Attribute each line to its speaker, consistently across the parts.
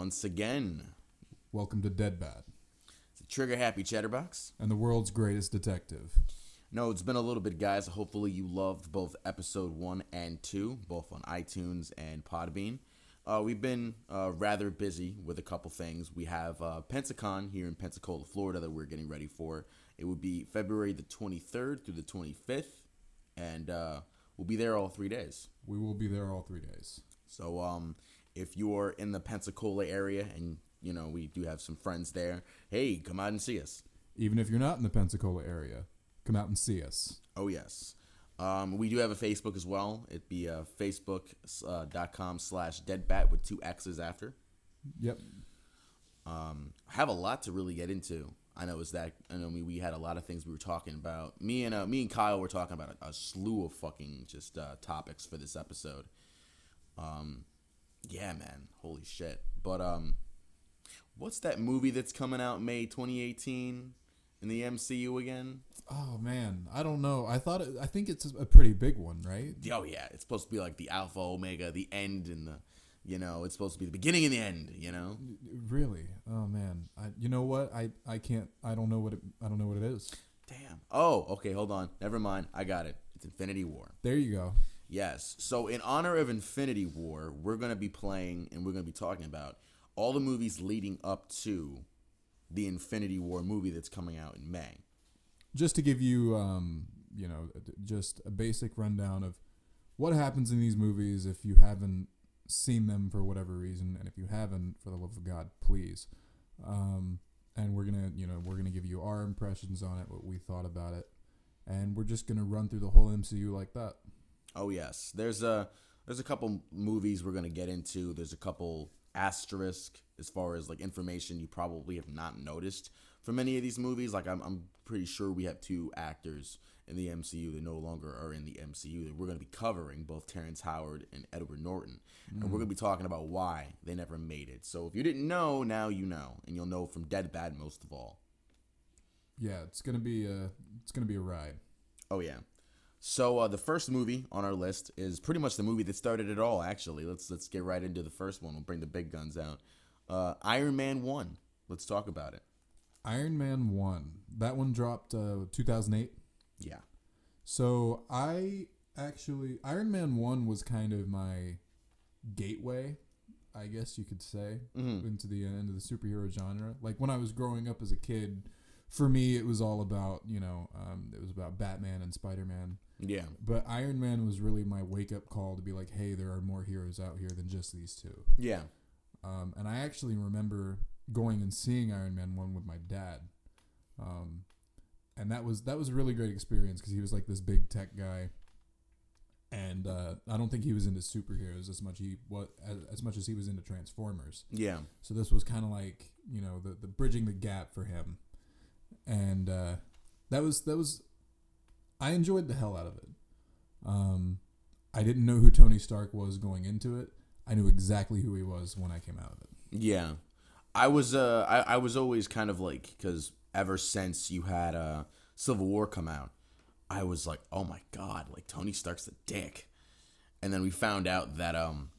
Speaker 1: Once again,
Speaker 2: Welcome to Dead Bad.
Speaker 1: it's a trigger happy chatterbox.
Speaker 2: and the world's greatest detective.
Speaker 1: No, it's been a little bit, guys. Hopefully, you loved both episode one and two, both on iTunes and Podbean. Uh, we've been uh, rather busy with a couple things. We have uh, Pensacon here in Pensacola, Florida, that we're getting ready for. It would be February the 23rd through the 25th, and uh, we'll be there all three days.
Speaker 2: We will be there all three days.
Speaker 1: So, um, if you're in the Pensacola area and you know we do have some friends there, hey, come out and see us.
Speaker 2: Even if you're not in the Pensacola area, come out and see us.
Speaker 1: Oh yes. Um, we do have a Facebook as well. It'd be uh, facebook.com slash deadbat with two X's after.
Speaker 2: Yep.
Speaker 1: Um, I have a lot to really get into. I know is that I know we, we had a lot of things we were talking about. Me and uh, me and Kyle were talking about a, a slew of fucking just uh, topics for this episode. Um, yeah, man, holy shit. But um, what's that movie that's coming out May 2018 in the MCU again?
Speaker 2: Oh man, I don't know. I thought it, I think it's a pretty big one, right?
Speaker 1: Oh yeah, it's supposed to be like the alpha omega, the end and the you know, it's supposed to be the beginning and the end, you know?
Speaker 2: Really? Oh man. I you know what? I I can't I don't know what it I don't know what it is.
Speaker 1: Damn. Oh, okay, hold on. Never mind. I got it. It's Infinity War.
Speaker 2: There you go.
Speaker 1: Yes. So in honor of Infinity War, we're going to be playing and we're going to be talking about all the movies leading up to the Infinity War movie that's coming out in May.
Speaker 2: Just to give you um, you know, just a basic rundown of what happens in these movies if you haven't seen them for whatever reason and if you haven't for the love of God, please. Um and we're going to, you know, we're going to give you our impressions on it, what we thought about it. And we're just going to run through the whole MCU like that.
Speaker 1: Oh yes, there's a there's a couple movies we're gonna get into. There's a couple asterisk as far as like information you probably have not noticed from any of these movies. Like I'm I'm pretty sure we have two actors in the MCU that no longer are in the MCU that we're gonna be covering, both Terrence Howard and Edward Norton, and we're mm. gonna be talking about why they never made it. So if you didn't know, now you know, and you'll know from Dead Bad most of all.
Speaker 2: Yeah, it's going to be a it's going to be a ride.
Speaker 1: Oh yeah. So uh, the first movie on our list is pretty much the movie that started it all. Actually, let's let's get right into the first one. We'll bring the big guns out. Uh, Iron Man one. Let's talk about it.
Speaker 2: Iron Man 1. That one dropped uh 2008.
Speaker 1: Yeah.
Speaker 2: So I actually Iron Man One was kind of my gateway, I guess you could say,
Speaker 1: Mhm.
Speaker 2: into the end of the superhero genre. Like when I was growing up as a kid, for me it was all about you know um, it was about Batman and Spider Man.
Speaker 1: Yeah.
Speaker 2: But Iron Man was really my wake up call to be like, hey, there are more heroes out here than just these two.
Speaker 1: Yeah.
Speaker 2: Um, and I actually remember going and seeing Iron Man one with my dad, um, and that was that was a really great experience because he was like this big tech guy, and uh, I don't think he was into superheroes as much he what as, as much as he was into Transformers.
Speaker 1: Yeah.
Speaker 2: So this was kind of like you know the the bridging the gap for him, and uh, that was that was I enjoyed the hell out of it. Um, I didn't know who Tony Stark was going into it. I knew exactly who he was when I came out of it.
Speaker 1: Yeah. I was uh I, I was always kind of like because ever since you had uh Civil War come out, I was like, oh my god, like Tony Stark's a dick. And then we found out that um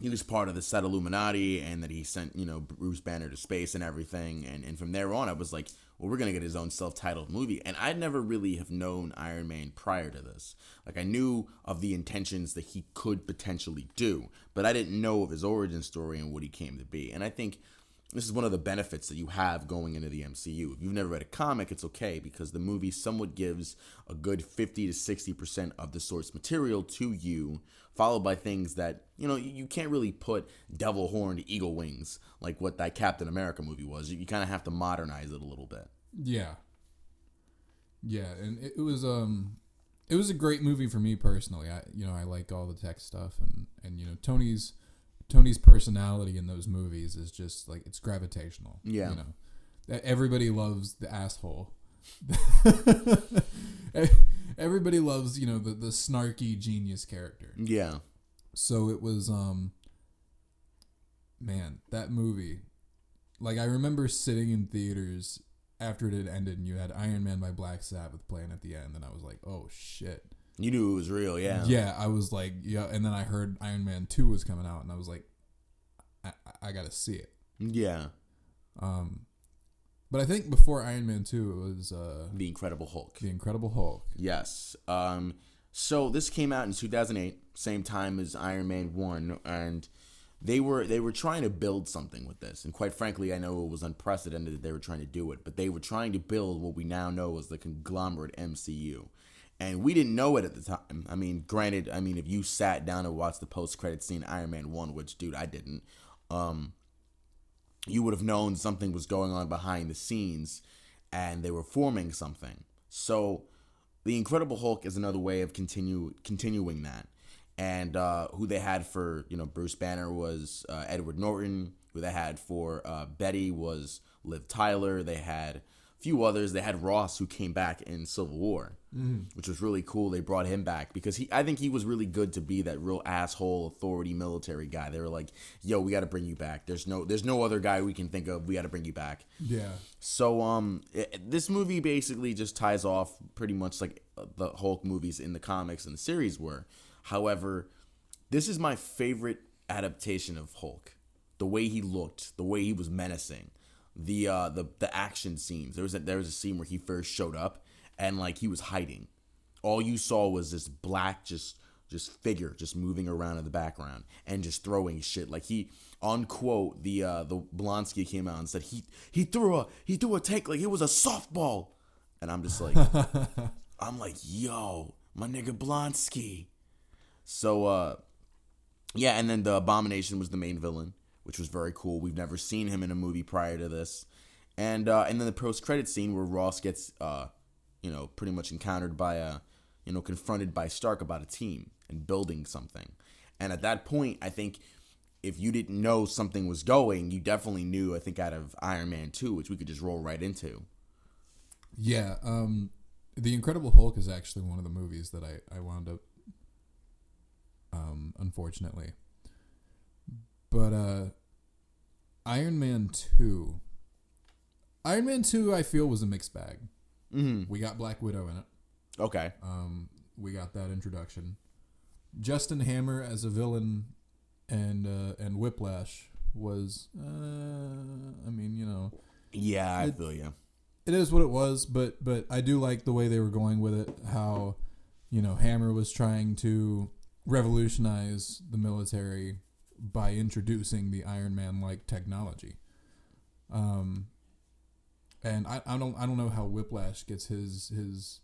Speaker 1: he was part of the set Illuminati and that he sent, you know, Bruce Banner to space and everything. And, and from there on, I was like, well, we're going to get his own self titled movie. And I'd never really have known Iron Man prior to this. Like, I knew of the intentions that he could potentially do, but I didn't know of his origin story and what he came to be. And I think this is one of the benefits that you have going into the MCU. If you've never read a comic, it's okay because the movie somewhat gives a good 50 to 60% of the source material to you, followed by things that, you know, you can't really put devil horned eagle wings like what that Captain America movie was. You kind of have to modernize it a little bit.
Speaker 2: Yeah. Yeah, and it, it was um it was a great movie for me personally. I you know, I like all the tech stuff and and you know, Tony's Tony's personality in those movies is just like it's gravitational.
Speaker 1: Yeah.
Speaker 2: You know. Everybody loves the asshole. Everybody loves, you know, the the snarky genius character.
Speaker 1: Yeah.
Speaker 2: So it was um man, that movie. Like I remember sitting in theaters after it had ended and you had Iron Man by Black Sabbath playing at the end and I was like, "Oh shit."
Speaker 1: You knew it was real, yeah.
Speaker 2: Yeah, I was like, yeah, and then I heard Iron Man 2 was coming out and I was like I, I got to see it.
Speaker 1: Yeah,
Speaker 2: Um, but I think before Iron Man two, it was uh,
Speaker 1: the Incredible Hulk.
Speaker 2: the Incredible Hulk.
Speaker 1: Yes. Um, so this came out in 2008, same time as Iron Man one, and they were they were trying to build something with this. And quite frankly, I know it was unprecedented that they were trying to do it, but they were trying to build what we now know as the conglomerate MCU. And we didn't know it at the time. I mean, granted, I mean, if you sat down and watched the post credit scene Iron Man one, which dude, I didn't. Um, you would have known something was going on behind the scenes and they were forming something. So the Incredible Hulk is another way of continue continuing that. And uh, who they had for you know Bruce Banner was uh, Edward Norton. Who they had for uh, Betty was Liv Tyler. They had a few others. They had Ross who came back in Civil War, which was really cool. They brought him back because he I think he was really good to be that real asshole authority military guy. They were like, "Yo, we got to bring you back. There's no there's no other guy we can think of. We got to bring you back."
Speaker 2: Yeah.
Speaker 1: So um, it, this movie basically just ties off pretty much like uh, the Hulk movies in the comics and the series were. However, this is my favorite adaptation of Hulk. The way he looked, the way he was menacing, the uh, the the action scenes. There was a, there was a scene where he first showed up and like he was hiding. All you saw was this black just just figure just moving around in the background and just throwing shit. Like he unquote the uh the Blonsky came out and said he he threw a he threw a take like it was a softball. And I'm just like I'm like, yo, my nigga Blonsky. So uh yeah, and then the Abomination was the main villain, which was very cool. We've never seen him in a movie prior to this. And uh and then the post credit scene where Ross gets uh you know, pretty much encountered by a you know, confronted by Stark about a team and building something. And at that point, I think if you didn't know something was going, you definitely knew, I think, out of Iron Man 2, which we could just roll right into.
Speaker 2: Yeah. Um, the Incredible Hulk is actually one of the movies that I I wound up. Um, unfortunately. But uh, Iron Man two. Iron Man two, I feel was a mixed bag.
Speaker 1: Mm-hmm.
Speaker 2: We got Black Widow in it.
Speaker 1: Okay.
Speaker 2: Um, we got that introduction. Justin Hammer as a villain, and uh, and Whiplash was. Uh, I mean, you know,
Speaker 1: Yeah, I
Speaker 2: It-
Speaker 1: feel you.
Speaker 2: it is what it was, but but I do like the way they were going with it. How, you know, Hammer was trying to revolutionize the military by introducing the Iron Man like technology. Um, and I, I don't I don't know how Whiplash gets his his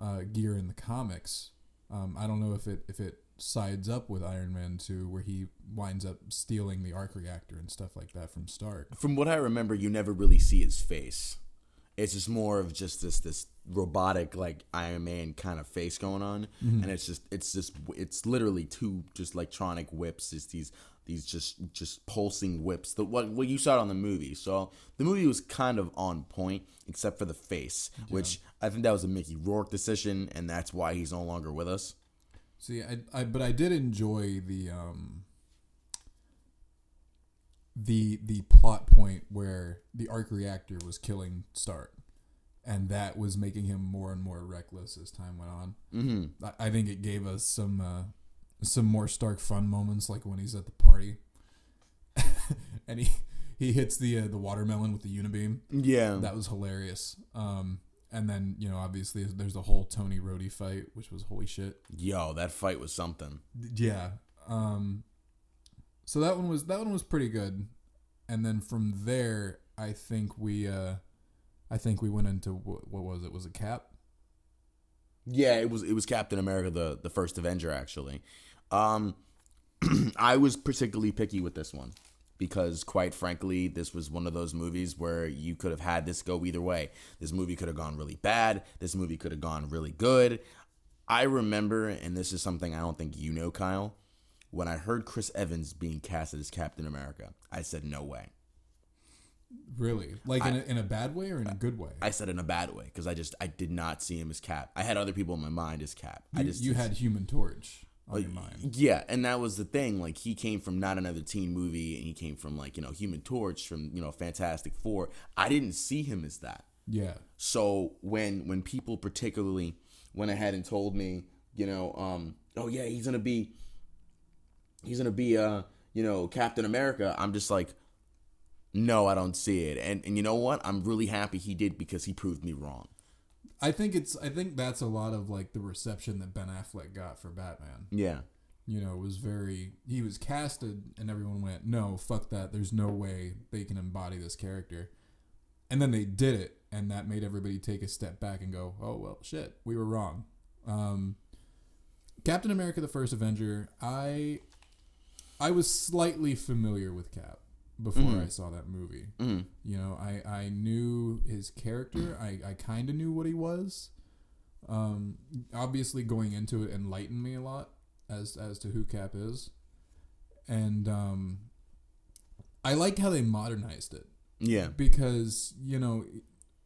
Speaker 2: uh, gear in the comics. Um, I don't know if it if it sides up with Iron Man two, where he winds up stealing the arc reactor and stuff like that from Stark.
Speaker 1: From what I remember, you never really see his face. It's just more of just this this robotic like Iron Man kind of face going on, and it's just it's just it's literally two just electronic whips. It's these these just just pulsing whips. The what what you saw it on the movie. So the movie was kind of on point, except for the face, which I think that was a Mickey Rourke decision, and that's why he's no longer with us.
Speaker 2: See, I, I but I did enjoy the um the the plot point where the arc reactor was killing Stark, and that was making him more and more reckless as time went on.
Speaker 1: Mm-hmm.
Speaker 2: I, I think it gave us some uh, some more Stark fun moments, like when he's at the party, and he he hits the uh, the watermelon with the unibeam.
Speaker 1: Yeah.
Speaker 2: That was hilarious. Um, and then you know obviously there's the whole Tony Rhodey fight, which was holy shit.
Speaker 1: Yo, that fight was something.
Speaker 2: Yeah. Um so that one was that one was pretty good. And then from there, I think we uh I think we went into what, what was it? Was it Cap?
Speaker 1: Yeah, it was it was Captain America the the first Avenger actually. Um I was particularly picky with this one because quite frankly, this was one of those movies where you could have had this go either way. This movie could have gone really bad, this movie could have gone really good. I remember and this is something I don't think you know, Kyle, when I heard Chris Evans being casted as Captain America, I said no way.
Speaker 2: Really? Like in a, in a bad way or in a good way?
Speaker 1: I said in a bad way because I just I did not see him as Cap. I had other people in my mind as Cap. I just
Speaker 2: you had Human Torch on
Speaker 1: Like,
Speaker 2: your mind.
Speaker 1: Yeah, and that was the thing. Like he came from not another teen movie, and he came from like you know Human Torch, from you know Fantastic Four. I didn't see him as that.
Speaker 2: Yeah.
Speaker 1: So when when people particularly went ahead and told me, you know, um, oh yeah, he's gonna be, he's gonna be, uh, you know, Captain America, I'm just like, no, I don't see it. And and you know what? I'm really happy he did because he proved me wrong.
Speaker 2: I think it's I think that's a lot of like the reception that Ben Affleck got for Batman.
Speaker 1: Yeah.
Speaker 2: You know, it was very he was casted and everyone went, "No, fuck that. There's no way they can embody this character." And then they did it and that made everybody take a step back and go, "Oh, well, shit. We were wrong." Um Captain America the First Avenger, I I was slightly familiar with Cap before
Speaker 1: Mhm.
Speaker 2: I saw that movie.
Speaker 1: Mm.
Speaker 2: You know, I, I knew his character. I, I kind of knew what he was. Um, obviously, going into it enlightened me a lot as as to who Cap is, and um, I like how they modernized it
Speaker 1: Yeah.
Speaker 2: because you know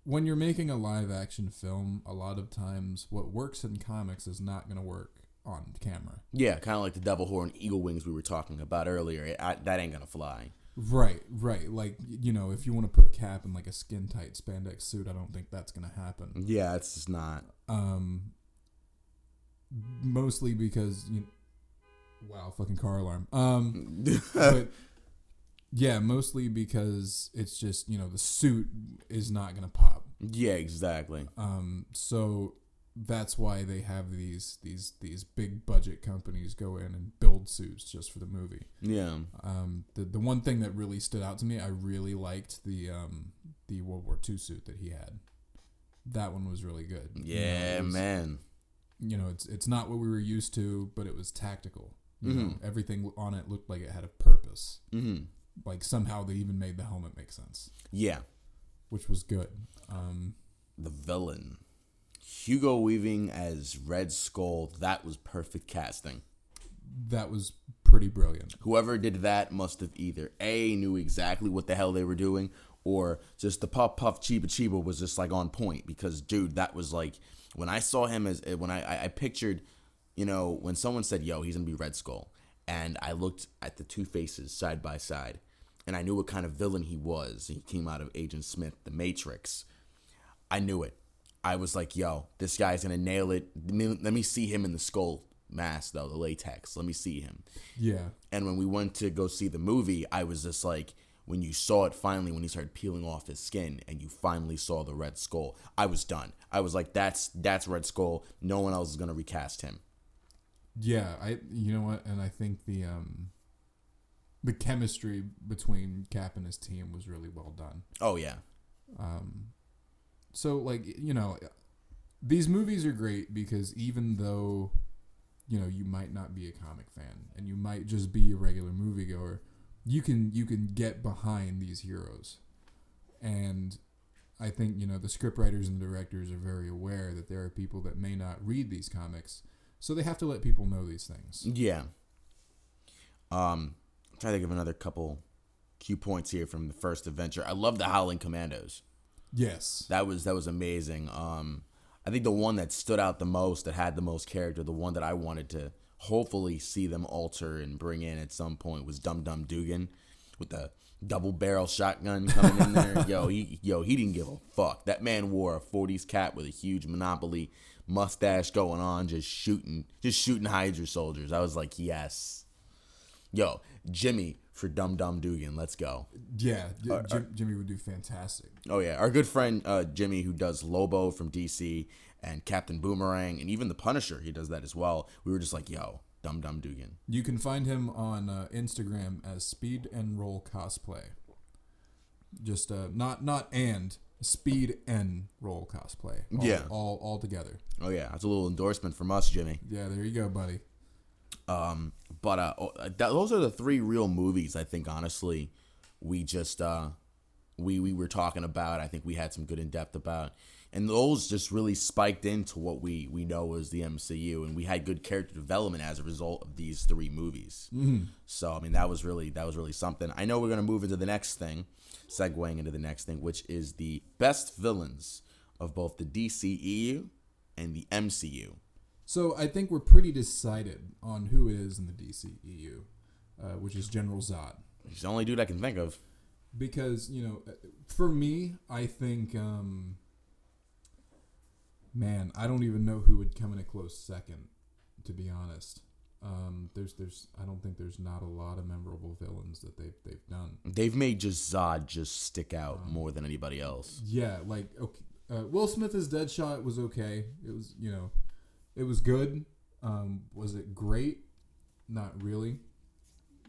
Speaker 2: when you're making a live action film, a lot of times what works in comics is not going to work on camera.
Speaker 1: Yeah, kind of like the devil horn eagle wings we were talking about earlier. I, that ain't gonna fly.
Speaker 2: Right, right. Like you know, if you want to put Cap in like a skin tight spandex suit, I don't think that's going to happen.
Speaker 1: Yeah, it's just not.
Speaker 2: um mostly because you wow fucking car alarm um but yeah mostly because it's just you know the suit is not gonna pop
Speaker 1: yeah, exactly.
Speaker 2: um so that's why they have these these these big budget companies go in and build suits just for the movie
Speaker 1: Yeah.
Speaker 2: um the, the one thing that really stood out to me i really liked the um the world war ii suit that he had that one was really good You know,
Speaker 1: Yeah,
Speaker 2: was-
Speaker 1: man.
Speaker 2: you know, it's it's not what we were used to, but it was tactical. You know,
Speaker 1: Mhm.
Speaker 2: everything on it looked like it had a purpose.
Speaker 1: hmm
Speaker 2: Like somehow they even made the helmet make sense,
Speaker 1: Yeah.
Speaker 2: which was good. Um,
Speaker 1: The villain. Hugo Weaving as Red Skull, that was perfect casting.
Speaker 2: that was pretty brilliant.
Speaker 1: Whoever did that must have either A, knew exactly what the hell they were doing, or just the puff puff chiba chiba was just like on point because, dude, that was like, when I saw him as, when I, I, I pictured, you know, when someone said, yo, he's gonna be Red Skull, and I looked at the two faces side by side, and I knew what kind of villain he was. He came out of Agent Smith, The Matrix. I knew it. I was like, yo, this guy's gonna nail it. Let me, see him in the skull mask, though, the latex. Let me see him.
Speaker 2: Yeah,
Speaker 1: And when we went to go see the movie, I was just like, when you saw it finally, when he started peeling off his skin, and you finally saw the Red Skull, I was done. I was like, that's that's Red Skull. No one else is gonna recast him.
Speaker 2: yeah. I you know what, and I think the um, the chemistry between Cap and his team was really well done.
Speaker 1: Oh yeah,
Speaker 2: Um, so like you know, these movies are great because even though you know you might not be a comic fan and you might just be a regular moviegoer, you can you can get behind these heroes, and I think you know the scriptwriters and the directors are very aware that there are people that may not read these comics, so they have to let people know these things.
Speaker 1: yeah. Um, trying to of another couple key points here from the first adventure. I love the Howling Commandos.
Speaker 2: Yes.
Speaker 1: That was that was amazing. Um, I think the one that stood out the most, that had the most character, the one that I wanted to hopefully see them alter and bring in at some point was Dum Dum Dugan with the double barrel shotgun coming in there. yo, he yo he didn't give a fuck. That man wore a '40s cap with a huge Monopoly mustache going on, just shooting, just shooting Hydra soldiers. I was like, yes. Yo, Jimmy for Dum Dum Dugan, let's go.
Speaker 2: Yeah. J- Jim, Jimmy would do fantastic.
Speaker 1: Oh yeah, our good friend uh, Jimmy, who does Lobo from DC and Captain Boomerang, and even the Punisher, he does that as well. We were just like, yo, Dum Dum Dugan.
Speaker 2: You can find him on uh, Instagram as Speed and Roll Cosplay. Just uh, not not and Speed and Roll Cosplay. All,
Speaker 1: Yeah.
Speaker 2: all all together.
Speaker 1: Oh yeah, that's a little endorsement from us, Jimmy.
Speaker 2: Yeah, there you go, buddy.
Speaker 1: Um, but uh, uh, those are the three real movies I think. Honestly, we just uh, we we were talking about. I think we had some good in depth about, and those just really spiked into what we we know as the MCU, and we had good character development as a result of these three movies. So I mean, that was really that was really something. I know we're gonna move into the next thing, segueing into the next thing, which is the best villains of both the DCEU and the MCU.
Speaker 2: So I think we're pretty decided on who it is in the DCEU, uh, which is General Zod.
Speaker 1: He's the only dude I can think of.
Speaker 2: because you know for me i think um man i don't even know who would come in a close second to be honest Um, there's there's I don't think there's not a lot of memorable villains that they've they've done.
Speaker 1: They've made just Zod just stick out more than anybody else.
Speaker 2: Yeah, like okay, uh, Will Smith as Deadshot was okay. It was you know, it was good. Um, was it great? Not really,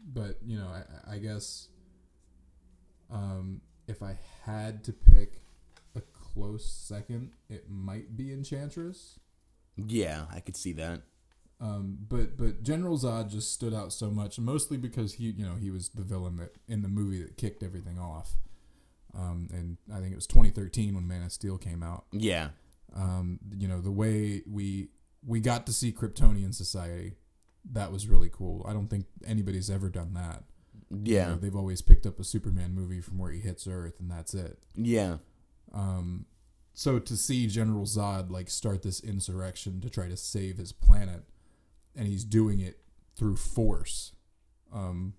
Speaker 2: but you know, I, I guess um, if I had to pick a close second, it might be Enchantress.
Speaker 1: Yeah, I could see that.
Speaker 2: Um, but but General Zod just stood out so much, mostly because he you know he was the villain that in the movie that kicked everything off. Um, and I think it was 2013 when Man of Steel came out.
Speaker 1: Yeah.
Speaker 2: Um, you know the way we we got to see Kryptonian society, that was really cool. I don't think anybody's ever done that. You
Speaker 1: Yeah.
Speaker 2: know, they've always picked up a Superman movie from where he hits Earth and that's it.
Speaker 1: Yeah.
Speaker 2: Um, so to see General Zod like start this insurrection to try to save his planet, and he's doing it through force, um,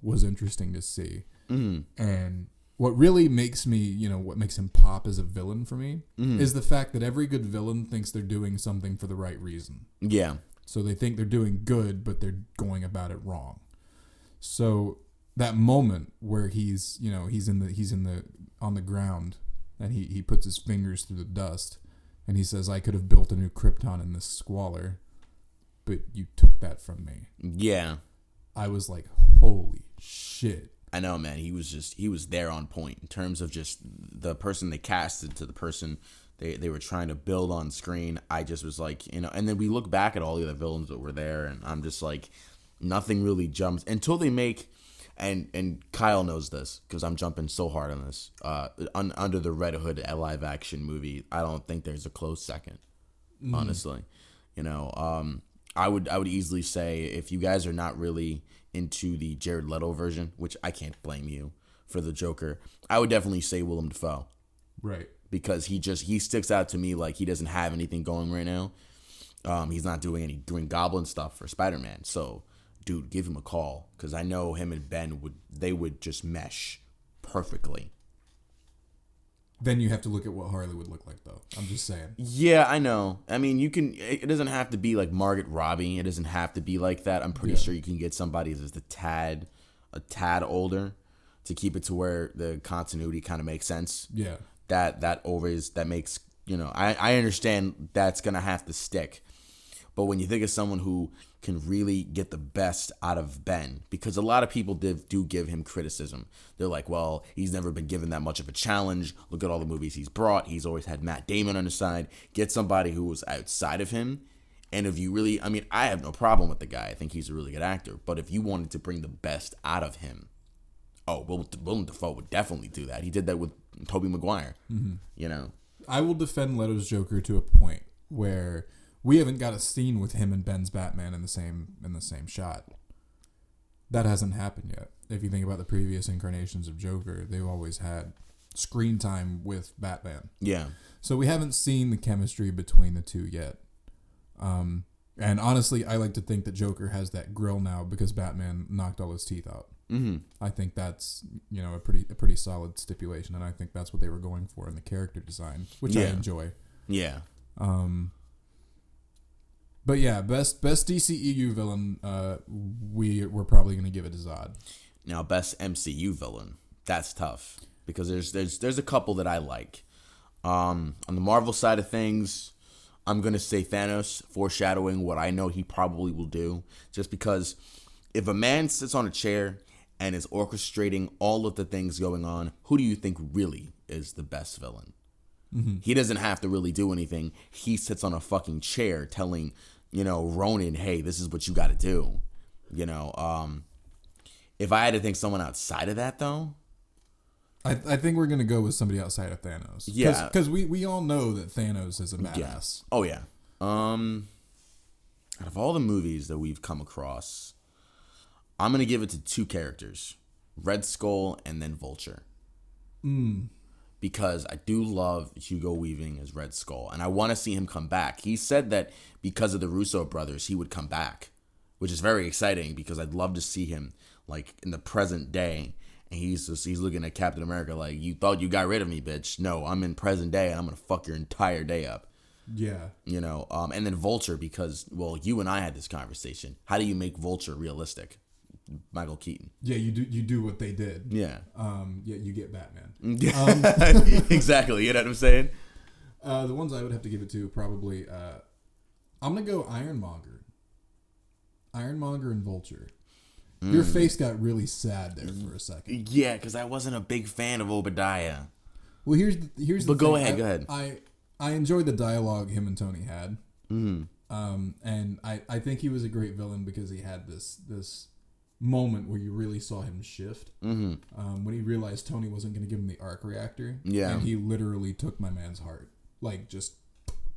Speaker 2: was interesting to see.
Speaker 1: Mm.
Speaker 2: And what really makes me, you know, what makes him pop as a villain for me
Speaker 1: Mm.
Speaker 2: is the fact that every good villain thinks they're doing something for the right reason.
Speaker 1: Yeah.
Speaker 2: So they think they're doing good, but they're going about it wrong. So that moment where he's, you know, he's in the he's in the on the ground and he, he puts his fingers through the dust and he says, I could have built a new Krypton in this squalor, but you took that from me.
Speaker 1: Yeah.
Speaker 2: I was like, holy shit.
Speaker 1: I know, man. He was just he was there on point in terms of just the person they casted to the person they they were trying to build on screen. I just was like, you know, and then we look back at all the other villains that were there, and I'm just like, nothing really jumps until they make. And and Kyle knows this because I'm jumping so hard on this. Uh, un, under the Red Hood live action movie, I don't think there's a close second. Honestly, you know, um, I would I would easily say if you guys are not really into the Jared Leto version, which I can't blame you for the Joker, I would definitely say Willem Dafoe
Speaker 2: Right.
Speaker 1: because he just he sticks out to me like he doesn't have anything going right now. Um, he's not doing any doing Goblin stuff for Spider Man, so dude, give him a call because I know him and Ben would they would just mesh perfectly.
Speaker 2: Then you have to look at what Harley would look like, though. I'm just saying.
Speaker 1: Yeah, I know. I mean, you can. It doesn't have to be like Margaret Robbie. It doesn't have to be like that. I'm pretty
Speaker 2: Yeah.
Speaker 1: sure you can get somebody that's a tad, a tad older, to keep it to where the continuity kind of makes sense.
Speaker 2: Yeah.
Speaker 1: That that always that makes you know. I I understand that's gonna have to stick, but when you think of someone who can really get the best out of Ben, because a lot of people did, do give him criticism. They're like, well, he's never been given that much of a challenge. Look at all the movies he's brought. He's always had Matt Damon on his side. Get somebody who was outside of him. And if you really, I mean, I have no problem with the guy. I think he's a really good actor. But if you wanted to bring the best out of him, oh, Will, Willem Dafoe would definitely do that. He did that with Tobey Maguire. Mm-hmm. You know,
Speaker 2: I will defend Leto's Joker to a point where we haven't got a scene with him and Ben's Batman in the same in the same shot. That hasn't happened yet. If you think about the previous incarnations of Joker, they've always had screen time with Batman.
Speaker 1: yeah,
Speaker 2: So we haven't seen the chemistry between the two yet. Um, and honestly, I like to think that Joker has that grill now because Batman knocked all his teeth out.
Speaker 1: hmm
Speaker 2: I think that's you know a pretty a pretty solid stipulation, and I think that's what they were going for in the character design, which I enjoy.
Speaker 1: yeah.
Speaker 2: Um, but yeah, best best DCEU villain, uh, we we're probably gonna give it to Zod.
Speaker 1: Now, best MCU villain. That's tough because there's there's there's a couple that I like. Um, on the Marvel side of things, I'm gonna say Thanos, foreshadowing what I know he probably will do. Just because if a man sits on a chair and is orchestrating all of the things going on, who do you think really is the best villain? He doesn't have to really do anything. He sits on a fucking chair telling, you know, Ronan, hey, this is what you got to do. You know, um, if I had to think someone outside of that though,
Speaker 2: I, I think we're gonna go with somebody outside of Thanos.
Speaker 1: Yeah.
Speaker 2: because we, we all know that Thanos is a badass.
Speaker 1: oh yeah. Um, out of all the movies that we've come across, I'm gonna give it to two characters, Red Skull and then Vulture. Because I do love Hugo Weaving as Red Skull, and I want to see him come back. He said that because of the Russo brothers, he would come back, which is very exciting because I'd love to see him like in the present day. And he's just he's looking at Captain America like, "You thought you got rid of me, bitch? No, I'm in present day, and I'm gonna fuck your entire day up."
Speaker 2: Yeah.
Speaker 1: You know, um, and then Vulture because well, you and I had this conversation. How do you make Vulture realistic? Michael Keaton.
Speaker 2: Yeah, you do you do what they did.
Speaker 1: Yeah.
Speaker 2: Um, yeah, you get Batman.
Speaker 1: exactly. You know what I'm saying?
Speaker 2: Uh, the ones I would have to give it to probably. Uh, I'm gonna go Ironmonger. Ironmonger and Vulture. Your face got really sad there for a second.
Speaker 1: Yeah, because I wasn't a big fan of Obadiah.
Speaker 2: Well, here's the, here's. The
Speaker 1: But go
Speaker 2: thing.
Speaker 1: ahead,
Speaker 2: I,
Speaker 1: go ahead.
Speaker 2: I I enjoyed the dialogue him and Tony had.
Speaker 1: Mm-hmm.
Speaker 2: Um, and I, I think he was a great villain because he had this this moment where you really saw him shift.
Speaker 1: Mm-hmm.
Speaker 2: Um, when he realized Tony wasn't going to give him the arc reactor.
Speaker 1: Yeah.
Speaker 2: And he literally took my man's heart, like just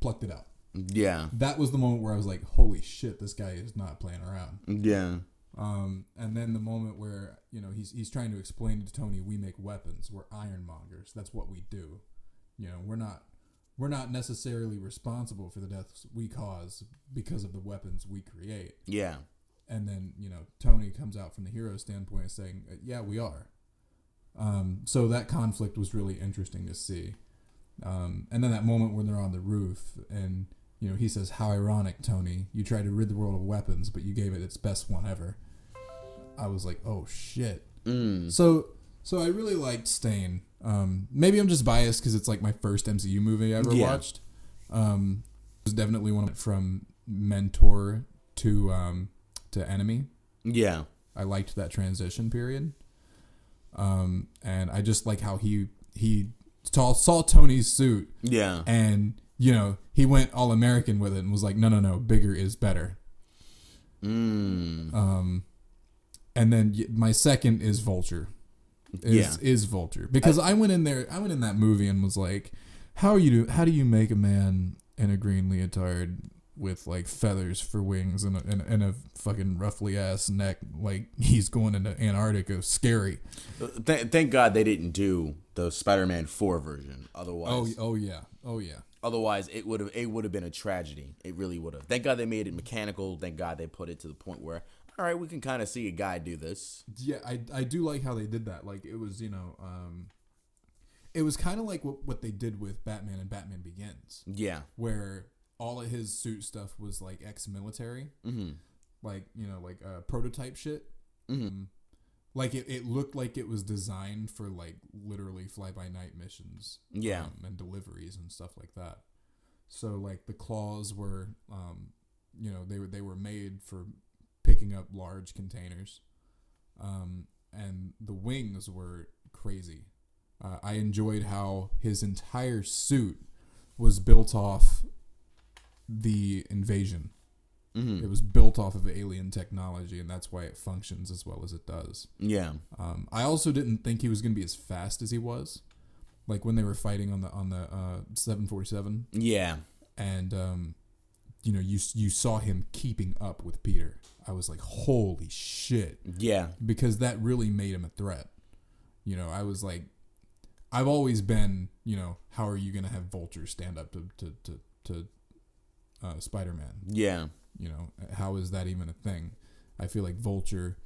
Speaker 2: plucked it out.
Speaker 1: Yeah.
Speaker 2: That was the moment where I was like, "Holy shit, this guy is not playing around."
Speaker 1: Yeah.
Speaker 2: Um, and then the moment where you know he's he's trying to explain to Tony, "We make weapons. We're ironmongers. That's what we do. You know, we're not." We're not necessarily responsible for the deaths we cause because of the weapons we create
Speaker 1: Yeah.
Speaker 2: And then you know Tony comes out from the hero standpoint saying, uh, "Yeah, we are." Um, so that conflict was really interesting to see, um, and then that moment when they're on the roof and you know he says, "How ironic, Tony! You tried to rid the world of weapons, but you gave it its best one ever." I was like, "Oh shit!"
Speaker 1: Mm.
Speaker 2: So so I really liked Stane. Um, maybe I'm just biased because it's like my first MCU movie I ever
Speaker 1: Yeah.
Speaker 2: watched. Um, it was definitely one from mentor to um, to enemy.
Speaker 1: Yeah.
Speaker 2: I liked that transition period. Um, and I just like how he he saw, saw Tony's suit
Speaker 1: Yeah.
Speaker 2: and you know he went all American with it and was like, no, no, no, bigger is better.
Speaker 1: Mm.
Speaker 2: Um, and then my second is Vulture. Is,
Speaker 1: Yeah.
Speaker 2: is Vulture because I, went in there. I went in that movie and was like, "How are you? Do, how do you make a man in a green leotard with like feathers for wings and a, and, and a fucking roughly ass neck like he's going into Antarctica? Scary."
Speaker 1: Th- thank God they didn't do the Spider-Man 4 version. Otherwise,
Speaker 2: Oh, oh yeah, oh yeah.
Speaker 1: otherwise it would have it would have been a tragedy. It really would have. Thank God they made it mechanical. Thank God they put it to the point where all right, we can kind of see a guy do this.
Speaker 2: Yeah, I I do like how they did that. Like it was, you know, um, it was kind of like what what they did with Batman and Batman Begins.
Speaker 1: Yeah.
Speaker 2: where all of his suit stuff was like ex-military,
Speaker 1: Mm-hmm.
Speaker 2: like you know, like uh, prototype shit.
Speaker 1: Mhm.
Speaker 2: Um, like it, it looked like it was designed for like literally fly-by-night missions,
Speaker 1: Yeah.
Speaker 2: um, and deliveries and stuff like that. So like the claws were, um, you know, they were they were made for picking up large containers, um, and the wings were crazy. Uh, I enjoyed how his entire suit was built off the invasion.
Speaker 1: Mm-hmm.
Speaker 2: It was built off of alien technology, and that's why it functions as well as it does.
Speaker 1: Yeah.
Speaker 2: Um, I also didn't think he was going to be as fast as he was, like when they were fighting on the on the uh, 747,
Speaker 1: Yeah.
Speaker 2: and um, you know you you saw him keeping up with Peter. I was like, holy shit,
Speaker 1: Yeah.
Speaker 2: because that really made him a threat. You know, I was like, I've always been, you know, how are you going to have Vulture stand up to to to, to uh, Spider Man?
Speaker 1: Yeah.
Speaker 2: You know, how is that even a thing? I feel like Vulture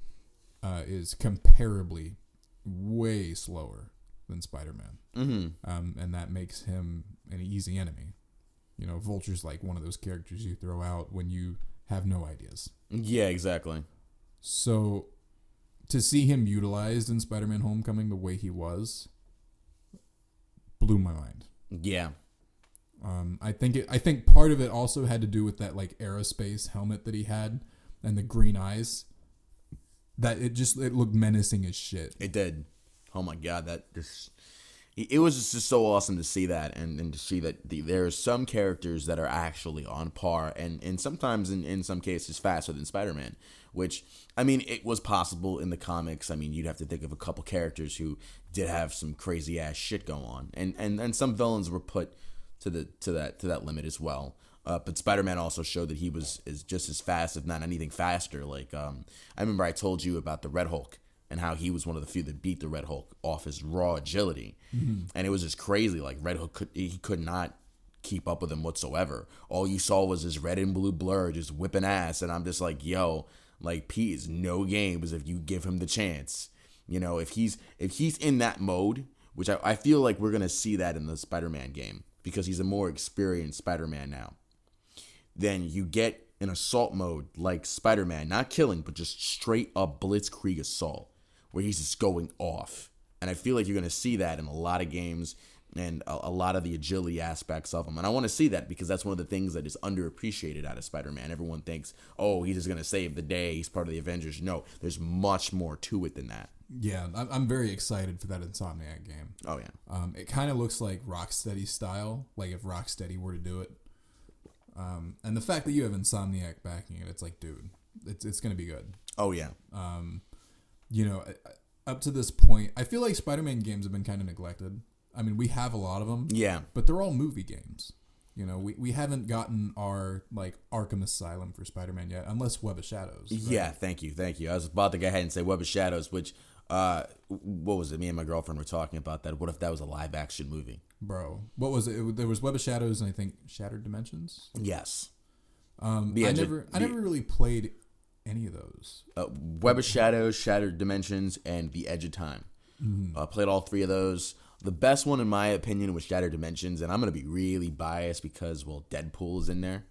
Speaker 2: uh, is comparably way slower than Spider Man,
Speaker 1: Mm-hmm.
Speaker 2: um, and that makes him an easy enemy. You know, Vulture's like one of those characters you throw out when you have no ideas.
Speaker 1: Yeah. Exactly.
Speaker 2: So to see him utilized in Spider Man Homecoming the way he was blew my mind.
Speaker 1: Yeah.
Speaker 2: Um, I think it, I think part of it also had to do with that like aerospace helmet that he had and the green eyes. That it just it looked menacing as shit.
Speaker 1: It did. Oh my god, that just it was just so awesome to see that and, and to see that the, there are some characters that are actually on par and, and sometimes in, in some cases faster than Spider-Man, which I mean it was possible in the comics. I mean you'd have to think of a couple characters who did have some crazy ass shit go on. And and, and some villains were put to the to that to that limit as well. Uh, but Spider-Man also showed that he was is just as fast, if not anything faster. Like um, I remember I told you about the Red Hulk and how he was one of the few that beat the Red Hulk off his raw agility, and it was just crazy. Like Red Hulk could he could not keep up with him whatsoever. All you saw was his red and blue blur just whipping ass, and I'm just like, yo, like Pete is no game as if you give him the chance. You know, if he's if he's in that mode, which I, I feel like we're gonna see that in the Spider-Man game. Because he's a more experienced Spider-Man now. Then you get an assault mode like Spider-Man, not killing, but just straight up blitzkrieg assault, where he's just going off. And I feel like you're gonna see that in a lot of games and a, a lot of the agility aspects of him. And I want to see that because that's one of the things that is underappreciated out of Spider-Man. Everyone thinks, oh, he's just gonna save the day. He's part of the Avengers. No, there's much more to it than that.
Speaker 2: Yeah, I'm, I'm very excited for that Insomniac game.
Speaker 1: Oh yeah.
Speaker 2: Um, it kind of looks like Rocksteady style, like if Rocksteady were to do it. Um, and the fact that you have Insomniac backing it, it's like, dude, it's it's gonna be good.
Speaker 1: Oh yeah.
Speaker 2: Um, you know, up to this point, I feel like Spider-Man games have been kind of neglected. I mean, we have a lot of them,
Speaker 1: Yeah.
Speaker 2: but they're all movie games. You know, we, we haven't gotten our like Arkham Asylum for Spider-Man yet, unless Web of Shadows. right?
Speaker 1: Yeah, thank you, thank you. I was about to go ahead and say Web of Shadows, which uh what was it? Me and my girlfriend were talking about that. What if that was a live action movie?
Speaker 2: bro. What was it? There was Web of Shadows and I think Shattered Dimensions.
Speaker 1: Yes.
Speaker 2: Um,
Speaker 1: The
Speaker 2: I
Speaker 1: of-
Speaker 2: never I never really played any of those.
Speaker 1: Uh, Web of Shadows, Shattered Dimensions, and The Edge of Time. Uh, played all three of those. The best one, in my opinion, was Shattered Dimensions, and I'm gonna be really biased because well, Deadpool is in there.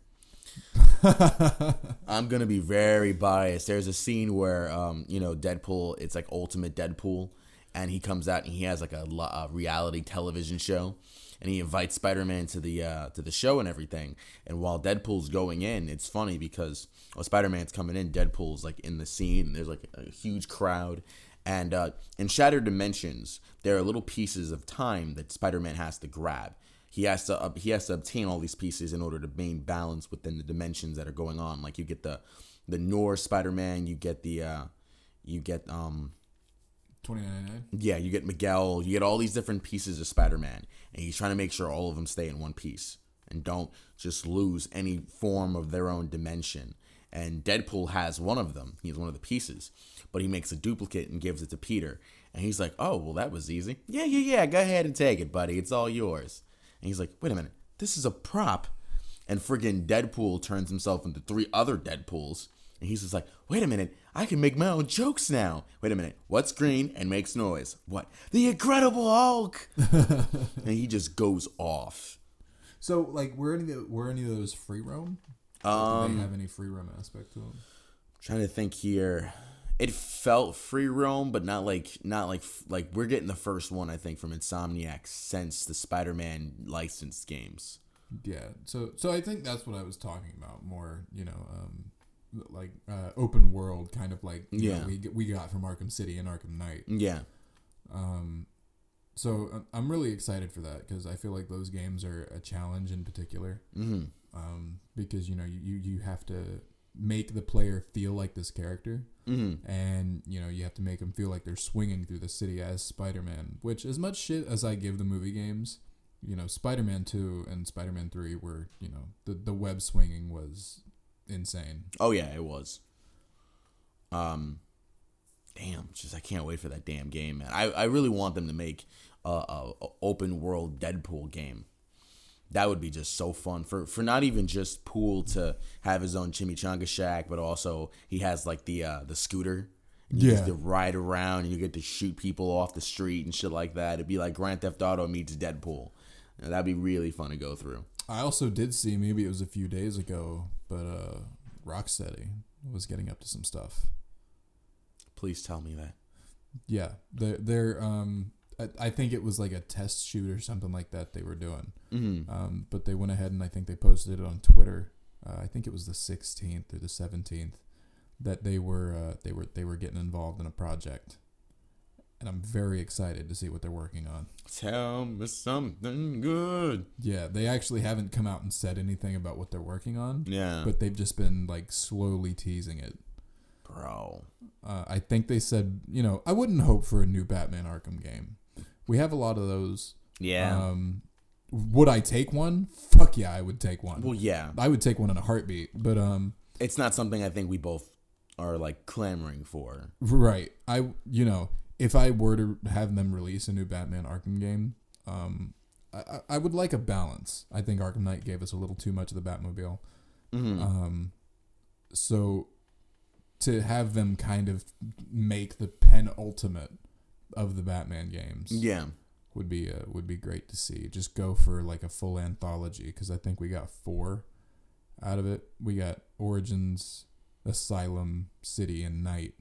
Speaker 1: I'm gonna be very biased. There's a scene where, um, you know, Deadpool. It's like Ultimate Deadpool, and he comes out and he has like a, a reality television show, and he invites Spider-Man to the uh, to the show and everything. And while Deadpool's going in, it's funny because while Spider-Man's coming in, Deadpool's like in the scene, and there's like a huge crowd. And uh, in Shattered Dimensions, there are little pieces of time that Spider-Man has to grab. He has to uh, he has to obtain all these pieces in order to maintain balance within the dimensions that are going on. Like you get the the Norse Spider-Man, you get the uh, you get um
Speaker 2: Twenty nine nine.
Speaker 1: yeah, you get Miguel, you get all these different pieces of Spider-Man, and he's trying to make sure all of them stay in one piece and don't just lose any form of their own dimension. And Deadpool has one of them. He's one of the pieces, but he makes a duplicate and gives it to Peter. And he's like, "Oh, well, that was easy. Yeah, yeah, yeah. Go ahead and take it, buddy. It's all yours." And he's like, "Wait a minute, this is a prop." And friggin' Deadpool turns himself into three other Deadpools. And he's just like, wait a minute, I can make my own jokes now. Wait a minute, what's green and makes noise? What? The Incredible Hulk! and he just goes off.
Speaker 2: So like, were any of were any of those free roam? Do
Speaker 1: Um,
Speaker 2: they have any free roam aspect to them?
Speaker 1: trying to think here. It felt free roam, but not like not like like we're getting the first one I think from Insomniac since the Spider-Man licensed games.
Speaker 2: Yeah. So so I think that's what I was talking about more. You know, um, like uh, open world kind of like you know, we we got from Arkham City and Arkham Knight.
Speaker 1: Yeah,
Speaker 2: Um, so I'm- I'm really excited for that because I feel like those games are a challenge in particular.
Speaker 1: hmm
Speaker 2: Um, because you know you you have to make the player feel like this character.
Speaker 1: Hmm
Speaker 2: and you know you have to make them feel like they're swinging through the city as Spider-Man. Which, as much shit as I give the movie games, you know, Spider-Man Two and Spider-Man Three were, you know, the the web swinging was insane.
Speaker 1: Oh yeah, it was. Um, damn, just I can't wait for that damn game, man. I, I really want them to make a, a, a open world Deadpool game. That would be just so fun for for not even just Pool to have his own chimichanga shack, but also he has like the uh, the scooter. You
Speaker 2: Yeah.
Speaker 1: get to ride around and you get to shoot people off the street and shit like that. It'd be like Grand Theft Auto meets Deadpool. And that'd be really fun to go through.
Speaker 2: I also did see maybe it was a few days ago, but uh, Rocksteady was getting up to some stuff.
Speaker 1: Please tell me that.
Speaker 2: Yeah, they're they're um. I, I think it was like a test shoot or something like that they were doing.
Speaker 1: Mm-hmm.
Speaker 2: Um, but they went ahead and I think they posted it on Twitter. Uh, I think it was the 16th or the 17th that they were uh, they were they were getting involved in a project, and I'm very excited to see what they're working on.
Speaker 1: Tell me something good.
Speaker 2: Yeah, they actually haven't come out and said anything about what they're working on,
Speaker 1: Yeah.
Speaker 2: but they've just been like slowly teasing it.
Speaker 1: Bro.
Speaker 2: Uh, I think they said, you know, I wouldn't hope for a new Batman Arkham game. We have a lot of those.
Speaker 1: Yeah.
Speaker 2: Um, would I take one? Fuck yeah, I would take one.
Speaker 1: well, yeah.
Speaker 2: I would take one in a heartbeat. But um,
Speaker 1: It's not something I think we both are like clamoring for.
Speaker 2: right, I you know, if I were to have them release a new Batman Arkham game, um, I, I- I would like a balance. I think Arkham Knight gave us a little too much of the Batmobile.
Speaker 1: Mm-hmm.
Speaker 2: Um, so to have them kind of make the penultimate of the Batman games
Speaker 1: yeah.
Speaker 2: would be uh, would be great to see. Just go for like a full anthology because I think we got four out of it. We got Origins, Asylum, City, and Knight.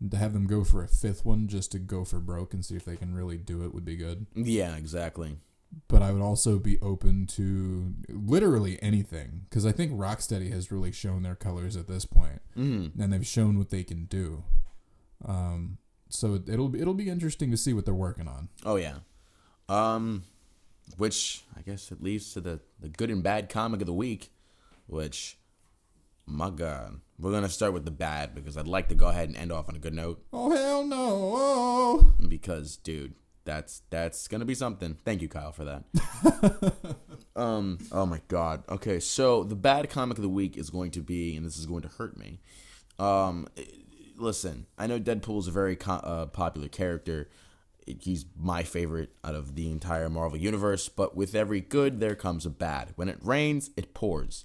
Speaker 2: And to have them go for a fifth one just to go for broke and see if they can really do it would be good.
Speaker 1: Yeah, exactly.
Speaker 2: But I would also be open to literally anything because I think Rocksteady has really shown their colors at this point,
Speaker 1: Mm-hmm.
Speaker 2: and they've shown what they can do. Um, so it- it'll be it'll be interesting to see what they're working on.
Speaker 1: Oh yeah. Um, which I guess it leads to the the good and bad comic of the week, which, my God, we're gonna start with the bad because I'd like to go ahead and end off on a good note
Speaker 2: Oh hell no! Oh.
Speaker 1: because, dude, that's that's gonna be something. Thank you, Kyle, for that. um. Oh my God. Okay. So the bad comic of the week is going to be, and this is going to hurt me. Um. Listen, I know Deadpool is a very co- uh, popular character. He's my favorite out of the entire Marvel universe. But with every good, there comes a bad. When it rains, it pours.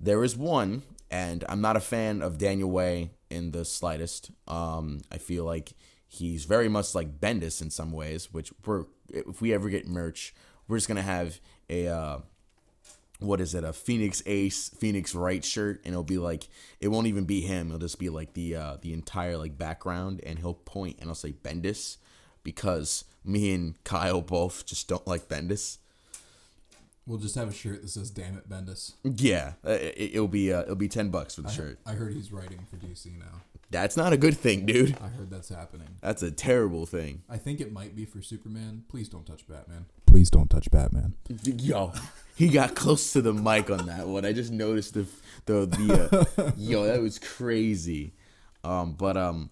Speaker 1: There is one, and I'm not a fan of Daniel Way in the slightest. Um, I feel like he's very much like Bendis in some ways, which we're if we ever get merch, we're just gonna have a uh, what is it, a Phoenix Ace, Phoenix Right shirt, and it'll be like it won't even be him. It'll just be like the uh, the entire like background, and he'll point and I'll say Bendis because me and Kyle both just don't like Bendis.
Speaker 2: We'll just have a shirt that says "Damn it, Bendis."
Speaker 1: Yeah, uh, it, it'll be uh, it'll be ten bucks for the shirt.
Speaker 2: I heard he's writing for DC now.
Speaker 1: That's not a good thing, dude.
Speaker 2: I heard that's happening.
Speaker 1: That's a terrible thing.
Speaker 2: I think it might be for Superman. Please don't touch Batman. Please don't touch Batman.
Speaker 1: Yo, he got close to the mic on that one. I just noticed the the the uh, yo that was crazy. Um, but um,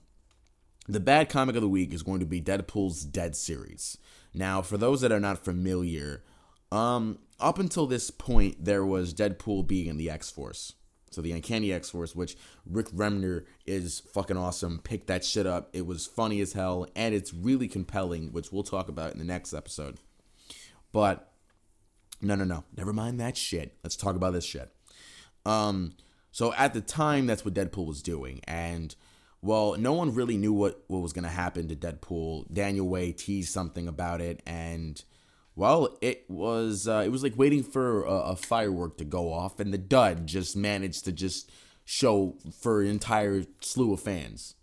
Speaker 1: the bad comic of the week is going to be Deadpool's Dead series. Now, for those that are not familiar, um, up until this point, there was Deadpool being in the X Force. So the Uncanny X Force, which Rick Remender is fucking awesome. Pick that shit up. It was funny as hell, and it's really compelling, which we'll talk about in the next episode. But no, no, no. Never mind that shit. Let's talk about this shit. Um, so at the time, that's what Deadpool was doing, and well, no one really knew what what was gonna happen to Deadpool. Daniel Way teased something about it, and well, it was uh, it was like waiting for a, a firework to go off, and the dud just managed to just show for an entire slew of fans.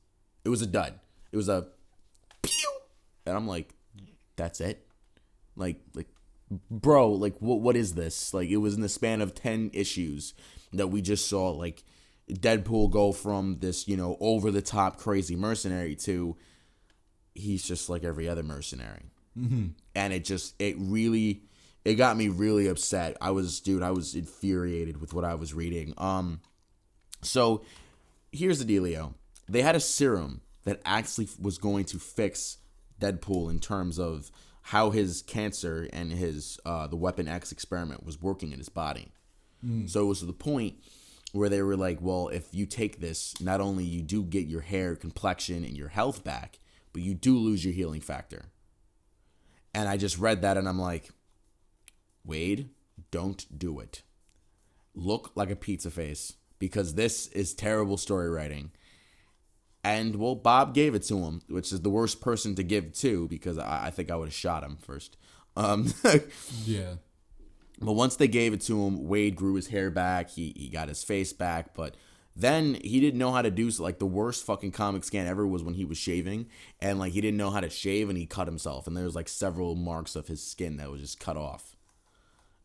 Speaker 1: It was a dud. It was a pew, and I'm like, that's it. Like, like, bro, like, what, what is this? Like, it was in the span of ten issues that we just saw, like, Deadpool go from this, you know, over the top crazy mercenary to he's just like every other mercenary. Mm-hmm. And it just, it really, it got me really upset. I was, dude, I was infuriated with what I was reading. Um, so here's the dealio: they had a serum that actually was going to fix Deadpool in terms of how his cancer and his uh, the Weapon X experiment was working in his body. So it was to the point where they were like, well, if you take this, not only you do get your hair, complexion, and your health back, but you do lose your healing factor. And I just read that and I'm like, Wade, don't do it. Look like a pizza face because this is terrible story writing. And well, Bob gave it to him, which is the worst person to give to because I, I think I would have shot him first. Um,
Speaker 2: Yeah.
Speaker 1: but once they gave it to him, Wade grew his hair back. He he got his face back, but then he didn't know how to do so. Like the worst fucking comic scan ever was when he was shaving, and like he didn't know how to shave, and he cut himself, and there was like several marks of his skin that was just cut off.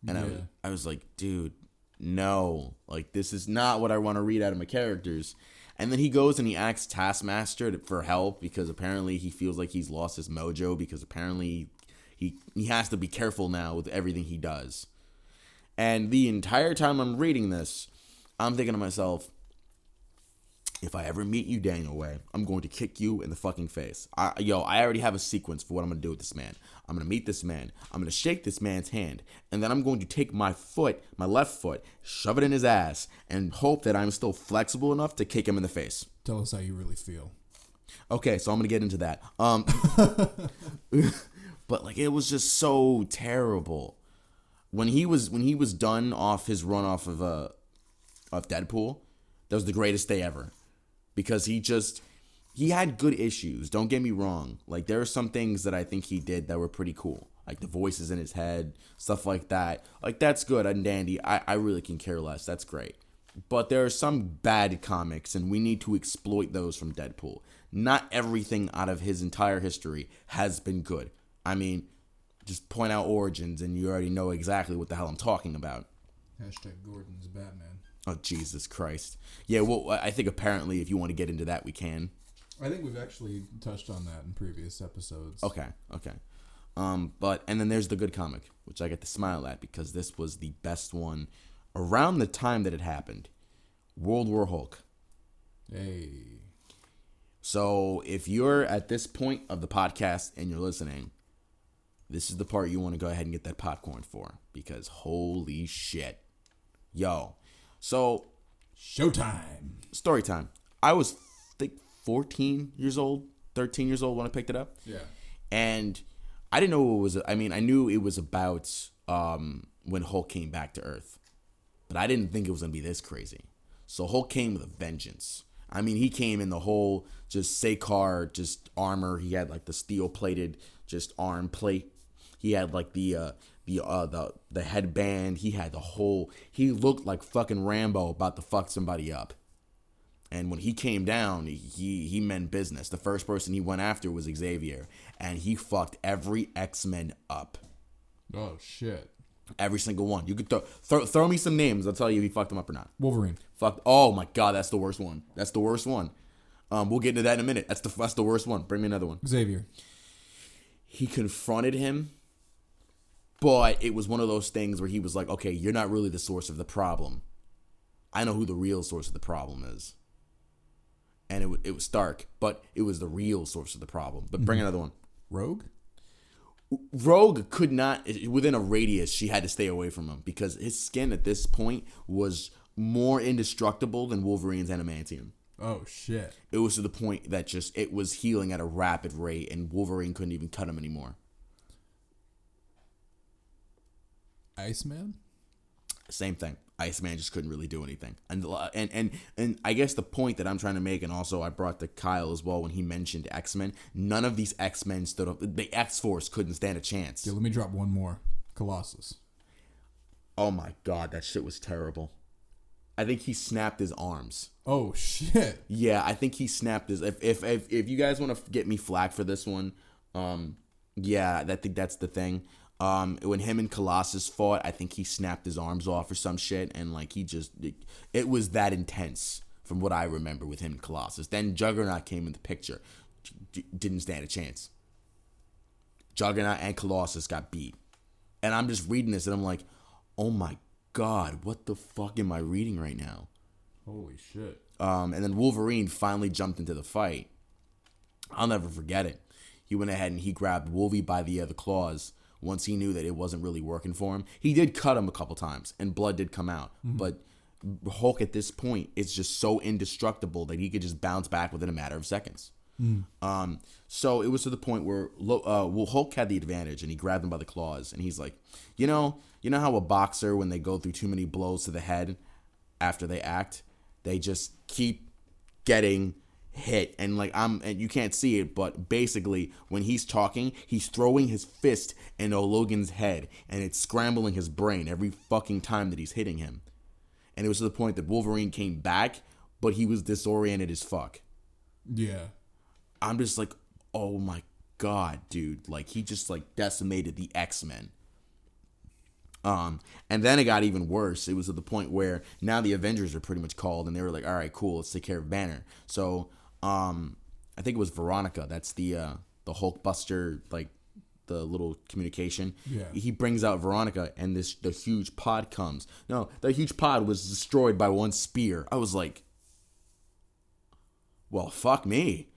Speaker 1: And I was, I was like, dude, no, like this is not what I want to read out of my characters. And then he goes and he asks Taskmaster for help because apparently he feels like he's lost his mojo because apparently he he has to be careful now with everything he does. And the entire time I'm reading this, I'm thinking to myself, if I ever meet you, Daniel Way, I'm going to kick you in the fucking face. I, yo, I already have a sequence for what I'm going to do with this man. I'm going to meet this man. I'm going to shake this man's hand. And then I'm going to take my foot, my left foot, shove it in his ass, and hope that I'm still flexible enough to kick him in the face.
Speaker 2: Tell us how you really feel.
Speaker 1: Okay, so I'm gonna get into that. Um, but like it was just so terrible when he was when he was done off his run off of uh of Deadpool. That was the greatest day ever because he just he had good issues. Don't get me wrong. Like there are some things that I think he did that were pretty cool. Like the voices in his head, stuff like that. Like that's good and dandy. I, I really can care less. That's great. But there are some bad comics and we need to exploit those from Deadpool. Not everything out of his entire history has been good. I mean, just point out origins and you already know exactly what the hell I'm talking about.
Speaker 2: Hashtag Gordon's Batman.
Speaker 1: Oh Jesus Christ! Yeah, well, I think apparently if you want to get into that, we can.
Speaker 2: I think we've actually touched on that in previous episodes.
Speaker 1: Okay, okay. Um, but and then there's the good comic, which I get to smile at because this was the best one around the time that it happened. World War Hulk.
Speaker 2: Hey.
Speaker 1: So if you're at this point of the podcast and you're listening, this is the part you want to go ahead and get that popcorn for because holy shit. Yo. So
Speaker 2: Showtime.
Speaker 1: story time. I was I think 14 years old, 13 years old when I picked it up.
Speaker 2: Yeah.
Speaker 1: And I didn't know what it was. I mean, I knew it was about um, when Hulk came back to Earth, but I didn't think it was gonna be this crazy. So Hulk came with a vengeance. I mean, he came in the whole just Sakaar, just armor. He had like the steel plated, just arm plate. He had like the uh, the uh, the the headband. He had the whole. He looked like fucking Rambo about to fuck somebody up. And when he came down, he he meant business. The first person he went after was Xavier, and he fucked every X Men up,
Speaker 2: Oh shit.
Speaker 1: every single one. You could throw, throw throw me some names. I'll tell you if he fucked them up or not.
Speaker 2: Wolverine.
Speaker 1: Fuck. Oh my god, that's the worst one. That's the worst one. Um, we'll get into that in a minute. That's the that's the worst one. Bring me another one.
Speaker 2: Xavier.
Speaker 1: He confronted him, but it was one of those things where he was like, "Okay, you're not really the source of the problem. I know who the real source of the problem is." And it it was Stark, but it was the real source of the problem. But bring mm-hmm. another one.
Speaker 2: Rogue.
Speaker 1: Rogue could not within a radius. She had to stay away from him because his skin at this point was more indestructible than Wolverine's adamantium.
Speaker 2: Oh shit.
Speaker 1: It was to the point that just it was healing at a rapid rate, and Wolverine couldn't even cut him anymore.
Speaker 2: Iceman.
Speaker 1: Same thing. Iceman just couldn't really do anything, and and and and I guess the point that I'm trying to make, and also I brought to Kyle as well when he mentioned X Men. None of these X Men stood up. The X Force couldn't stand a chance.
Speaker 2: Yeah, let me drop one more. Colossus.
Speaker 1: Oh my god, that shit was terrible. I think he snapped his arms.
Speaker 2: Oh shit.
Speaker 1: Yeah, I think he snapped his. If if if, if you guys want to get me flack for this one, um, yeah, I think that's the thing. Um, when him and Colossus fought, I think he snapped his arms off or some shit, and like he just, it, it was that intense from what I remember with him and Colossus. Then Juggernaut came in the picture, J- didn't stand a chance. Juggernaut and Colossus got beat, and I'm just reading this and I'm like, oh my god, what the fuck am I reading right now?
Speaker 2: Holy shit.
Speaker 1: Um, and then Wolverine finally jumped into the fight. I'll never forget it. He went ahead and he grabbed Wolvie by the other claws once he knew that it wasn't really working for him. He did cut him a couple times, and blood did come out. But Hulk at this point is just so indestructible that he could just bounce back within a matter of seconds. Um, so it was to the point where uh, well, Hulk had the advantage, and he grabbed him by the claws, and he's like, you know, you know how a boxer when they go through too many blows to the head after they act, they just keep getting hit and like I'm and you can't see it but basically when he's talking he's throwing his fist into Logan's head and it's scrambling his brain every fucking time that he's hitting him and it was to the point that Wolverine came back but he was disoriented as fuck
Speaker 2: Yeah.
Speaker 1: I'm just like oh my god dude like he just like decimated the X-Men um, and then it got even worse. It was at the point where now the Avengers are pretty much called, and they were like, "All right, cool, let's take care of Banner." So, um, I think it was Veronica. That's the uh, the Hulkbuster, like the little communication.
Speaker 2: Yeah.
Speaker 1: He brings out Veronica, and this the huge pod comes. No, the huge pod was destroyed by one spear. I was like, "Well, fuck me."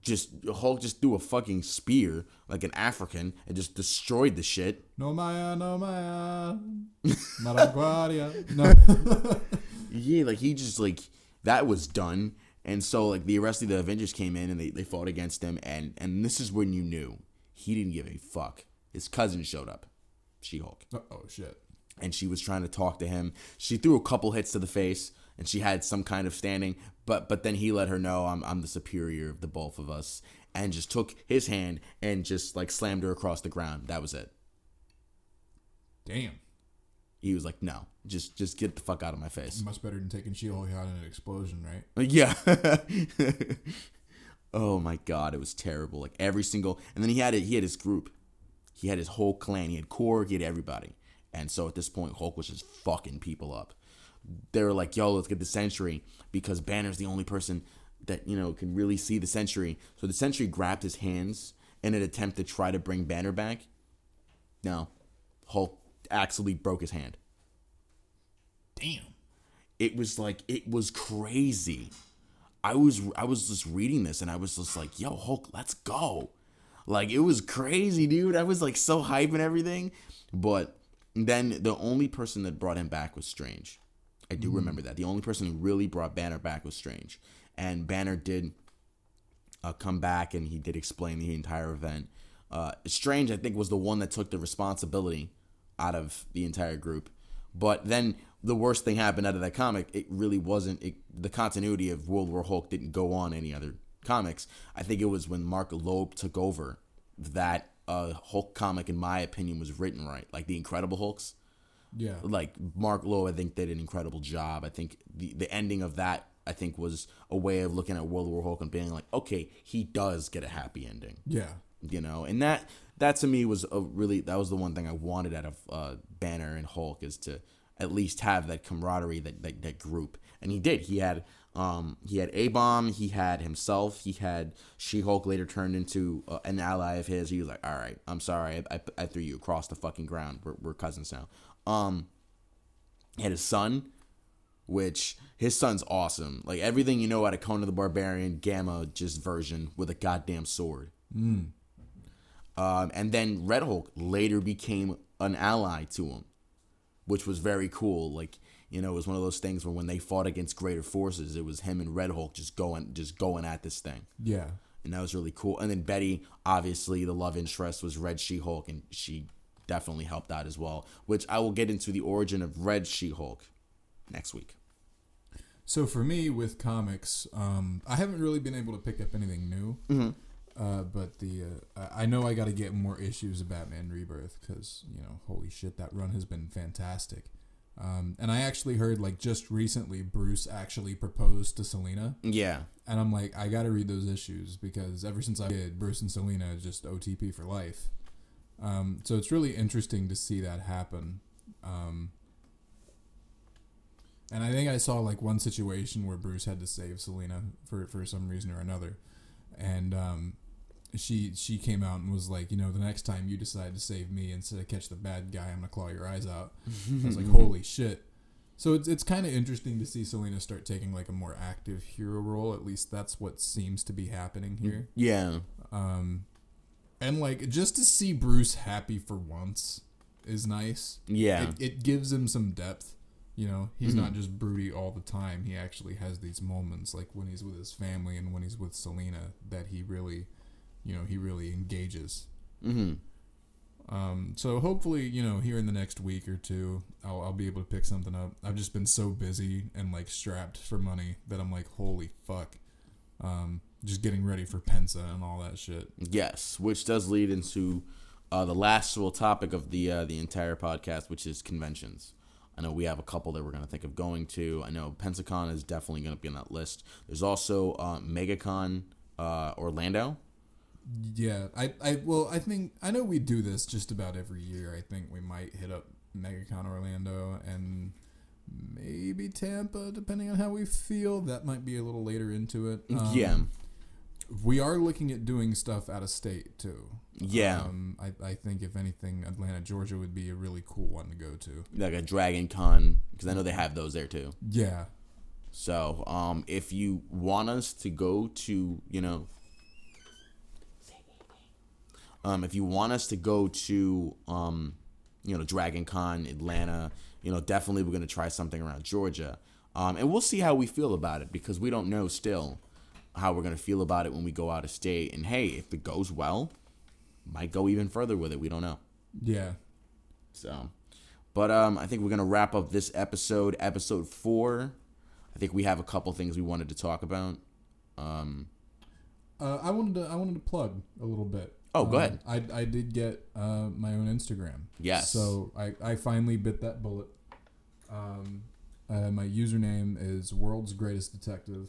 Speaker 1: Just Hulk just threw a fucking spear like an African and just destroyed the shit.
Speaker 2: No Maya, no Maya. Maraguaria. No.
Speaker 1: Yeah, like he just like that was done. And so like the rest of the Avengers came in and they, they fought against him and and this is when you knew he didn't give a fuck. His cousin showed up, She Hulk,
Speaker 2: oh shit.
Speaker 1: and she was trying to talk to him. She threw a couple hits to the face and she had some kind of standing. But but then he let her know I'm I'm the superior of the both of us, and just took his hand and just like slammed her across the ground. That was it.
Speaker 2: Damn.
Speaker 1: He was like, no, just just get the fuck out of my face.
Speaker 2: Much better than taking She-Hulk out in an explosion, right?
Speaker 1: Uh, yeah. oh my god, it was terrible. Like every single, and then he had it. He had his group. He had his whole clan. He had Korg. He had everybody. And so at this point, Hulk was just fucking people up. They were like, "Yo, let's get the Sentry because Banner's the only person that you know can really see the Sentry." So the Sentry grabbed his hands in an attempt to try to bring Banner back. No, Hulk actually broke his hand.
Speaker 2: Damn.
Speaker 1: It was like it was crazy. I was I was just reading this and I was just like, "Yo, Hulk, let's go!" Like it was crazy, dude. I was like so hype and everything, but then the only person that brought him back was Strange. I do remember that. The only person who really brought Banner back was Strange, and Banner did uh, come back and he did explain the entire event. Uh, Strange, I think, was the one that took the responsibility out of the entire group. But then the worst thing happened out of that comic. It really wasn't it, the continuity of World War Hulk didn't go on any other comics. I think it was when Mark Loeb took over that uh, Hulk comic, in my opinion, was written right. Like the Incredible Hulks
Speaker 2: Yeah.
Speaker 1: like Mark Loeb, I think did an incredible job. I think the the ending of that I think was a way of looking at World War Hulk and being like, okay, he does get a happy ending,
Speaker 2: Yeah.
Speaker 1: you know, and that that to me was a really that was the one thing I wanted out of uh, Banner and Hulk is to at least have that camaraderie that that, that group, and he did. He had. Um, he had A Bomb, he had himself, he had She Hulk later turned into uh, an ally of his. He was like, All right, I'm sorry, I, I, I threw you across the fucking ground. We're, we're cousins now. Um, he had his son, which his son's awesome. Like everything you know out of Conan the Barbarian, Gamma just version with a goddamn sword. Um, and then Red Hulk later became an ally to him, which was very cool. Like you know, it was one of those things where when they fought against greater forces, it was him and Red Hulk just going just going at this thing
Speaker 2: Yeah.
Speaker 1: and that was really cool. And then Betty, obviously, the love interest was Red She Hulk, and she definitely helped out as well. Which I will get into the origin of Red She Hulk next week.
Speaker 2: So for me with comics, um, I haven't really been able to pick up anything new. Uh, but the uh, I I know I got to get more issues of Batman Rebirth because you know, holy shit, that run has been fantastic. Um, and I actually heard like just recently Bruce actually proposed to Selina,
Speaker 1: Yeah,
Speaker 2: and I'm like, I got to read those issues because ever since I did, Bruce and Selina is just OTP for life. Um, so it's really interesting to see that happen. Um, and I think I saw like one situation where Bruce had to save Selina for for some reason or another, and um, she she came out and was like, you know, the next time you decide to save me instead of catch the bad guy, I'm gonna claw your eyes out. I was like, holy shit. So it's it's kind of interesting to see Selina start taking like a more active hero role. At least that's what seems to be happening here.
Speaker 1: yeah,
Speaker 2: Um, and like just to see Bruce happy for once is nice.
Speaker 1: yeah,
Speaker 2: It, it gives him some depth. You know, he's not just broody all the time. He actually has these moments, like when he's with his family and when he's with Selina, that he really, you know, he really engages.
Speaker 1: hmm
Speaker 2: Um, so hopefully, you know, here in the next week or two, I'll, I'll be able to pick something up. I've just been so busy and like strapped for money that I'm like, holy fuck. Um, just getting ready for Pensa and all that shit.
Speaker 1: yes. Which does lead into uh, the last real topic of the uh, the entire podcast, which is conventions. I know we have a couple that we're going to think of going to. I know Pensacon is definitely going to be on that list. There's also uh, MegaCon uh, Orlando.
Speaker 2: Yeah, I, I, well, I think I know we do this just about every year. I think we might hit up MegaCon Orlando and maybe Tampa, depending on how we feel. That might be a little later into it. Um,
Speaker 1: yeah,
Speaker 2: we are looking at doing stuff out of state too.
Speaker 1: yeah.
Speaker 2: Um, I, I think if anything, Atlanta, Georgia would be a really cool one to go to.
Speaker 1: like a Dragon Con because I know they have those there too.
Speaker 2: Yeah,
Speaker 1: So, um, if you want us to go to, you know, um, if you want us to go to, um, you know, Dragon Con, Atlanta, you know, definitely we're gonna try something around Georgia, um, and we'll see how we feel about it because we don't know still how we're gonna feel about it when we go out of state. And hey, if it goes well, might go even further with it. We don't know.
Speaker 2: yeah.
Speaker 1: So, but um, I think we're gonna wrap up this episode, episode four I think we have a couple things we wanted to talk about. Um,
Speaker 2: Uh, I wanted to I wanted to plug a little bit.
Speaker 1: Oh, go
Speaker 2: Um,
Speaker 1: ahead.
Speaker 2: I I did get uh, my own Instagram.
Speaker 1: Yes.
Speaker 2: So I I finally bit that bullet. Um, uh, my username is World's Greatest Detective,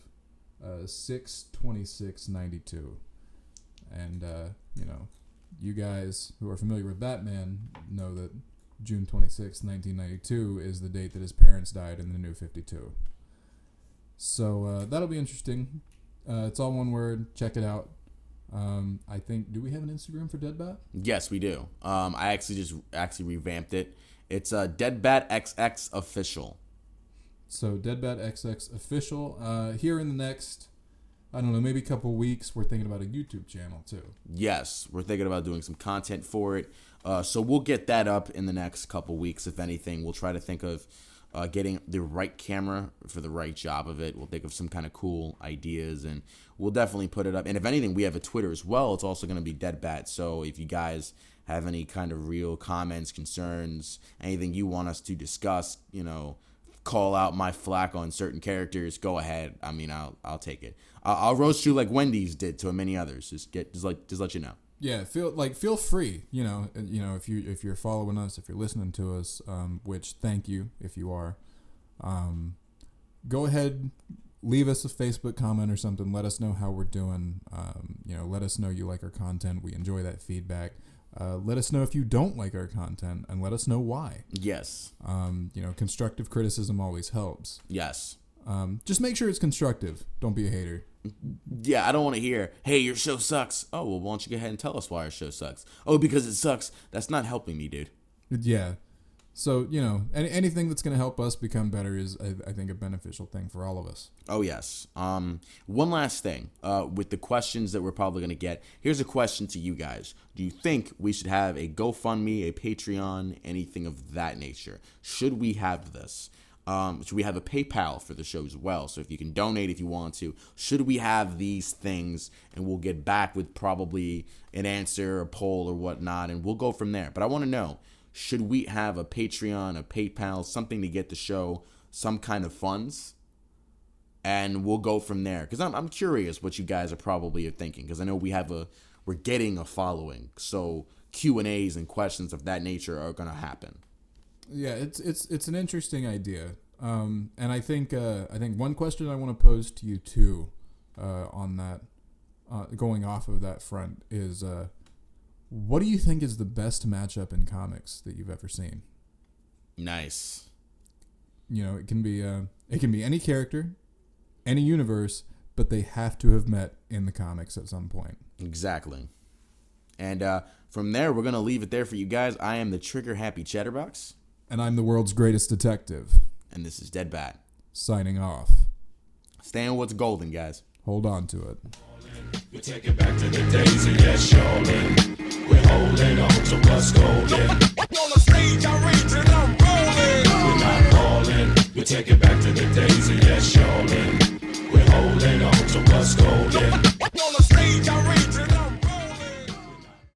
Speaker 2: uh, six twenty six ninety two, and uh, you know, you guys who are familiar with Batman know that June twenty sixth, nineteen ninety two, is the date that his parents died in the New Fifty Two. So uh, that'll be interesting. Uh, it's all one word. Check it out. Um, I think. Do we have an Instagram for Dead Bat?
Speaker 1: yes, we do. Um, I actually just actually revamped it. It's uh, Deadbat XX official.
Speaker 2: So Deadbat XX official. Uh, here in the next, I don't know, maybe a couple weeks, we're thinking about a YouTube channel too.
Speaker 1: Yes, we're thinking about doing some content for it. Uh, so we'll get that up in the next couple weeks, if anything. We'll try to think of uh, getting the right camera for the right job of it. We'll think of some kind of cool ideas, and we'll definitely put it up. And if anything, we have a Twitter as well. It's also going to be Dead Bat. So if you guys have any kind of real comments, concerns, anything you want us to discuss, you know, call out my flack on certain characters, go ahead. I mean, I'll I'll take it. I'll, I'll roast you like Wendy's did to many others. Just get just like just let you know.
Speaker 2: Yeah, feel like feel free. You know, uh, you know if you if you're following us, if you're listening to us, um, which thank you if you are. Um, go ahead, leave us a Facebook comment or something. Let us know how we're doing. Um, you know, let us know you like our content. We enjoy that feedback. Uh, let us know if you don't like our content, and let us know why.
Speaker 1: Yes.
Speaker 2: Um, you know, constructive criticism always helps.
Speaker 1: Yes.
Speaker 2: Um, just make sure it's constructive. Don't be a hater.
Speaker 1: Yeah, I don't want to hear, hey, your show sucks. Oh, well, why don't you go ahead and tell us why our show sucks? Oh, because it sucks. That's not helping me, dude.
Speaker 2: Yeah. So you know, any, anything that's going to help us become better is, I, I think, a beneficial thing for all of us.
Speaker 1: Oh, yes. Um, one last thing uh, with the questions that we're probably going to get. Here's a question to you guys Do you think we should have a GoFundMe, a Patreon, anything of that nature? Should we have this? Um, should we have a PayPal for the show as well? So if you can donate if you want to, should we have these things? And we'll get back with probably an answer, a poll, or whatnot, and we'll go from there. But I want to know should we have a Patreon, a PayPal, something to get the show some kind of funds? And we'll go from there because I'm, I'm curious what you guys are probably thinking because I know we have a we're getting a following so Q and questions of that nature are gonna happen.
Speaker 2: Yeah, it's it's it's an interesting idea, um, and I think uh, I think one question I want to pose to you too, uh, on that, uh, going off of that front is, uh, what do you think is the best matchup in comics that you've ever seen?
Speaker 1: Nice.
Speaker 2: You know, it can be uh, it can be any character, any universe, but they have to have met in the comics at some point.
Speaker 1: Exactly. And uh, from there, we're gonna leave it there for you guys. I am the Trigger Happy Chatterbox,
Speaker 2: and I'm the world's greatest detective.
Speaker 1: And this is Dead Bat.
Speaker 2: Signing off.
Speaker 1: Stay on what's golden, guys.
Speaker 2: Hold on to it.
Speaker 3: We take it back to the days of yes, shawling. We're holding on to what's golden.
Speaker 4: on the stage, I rage and I'm rolling.
Speaker 3: We're not falling. We take it back to the days of yes, shawling. We're holding on to what's golden. on the stage, I rage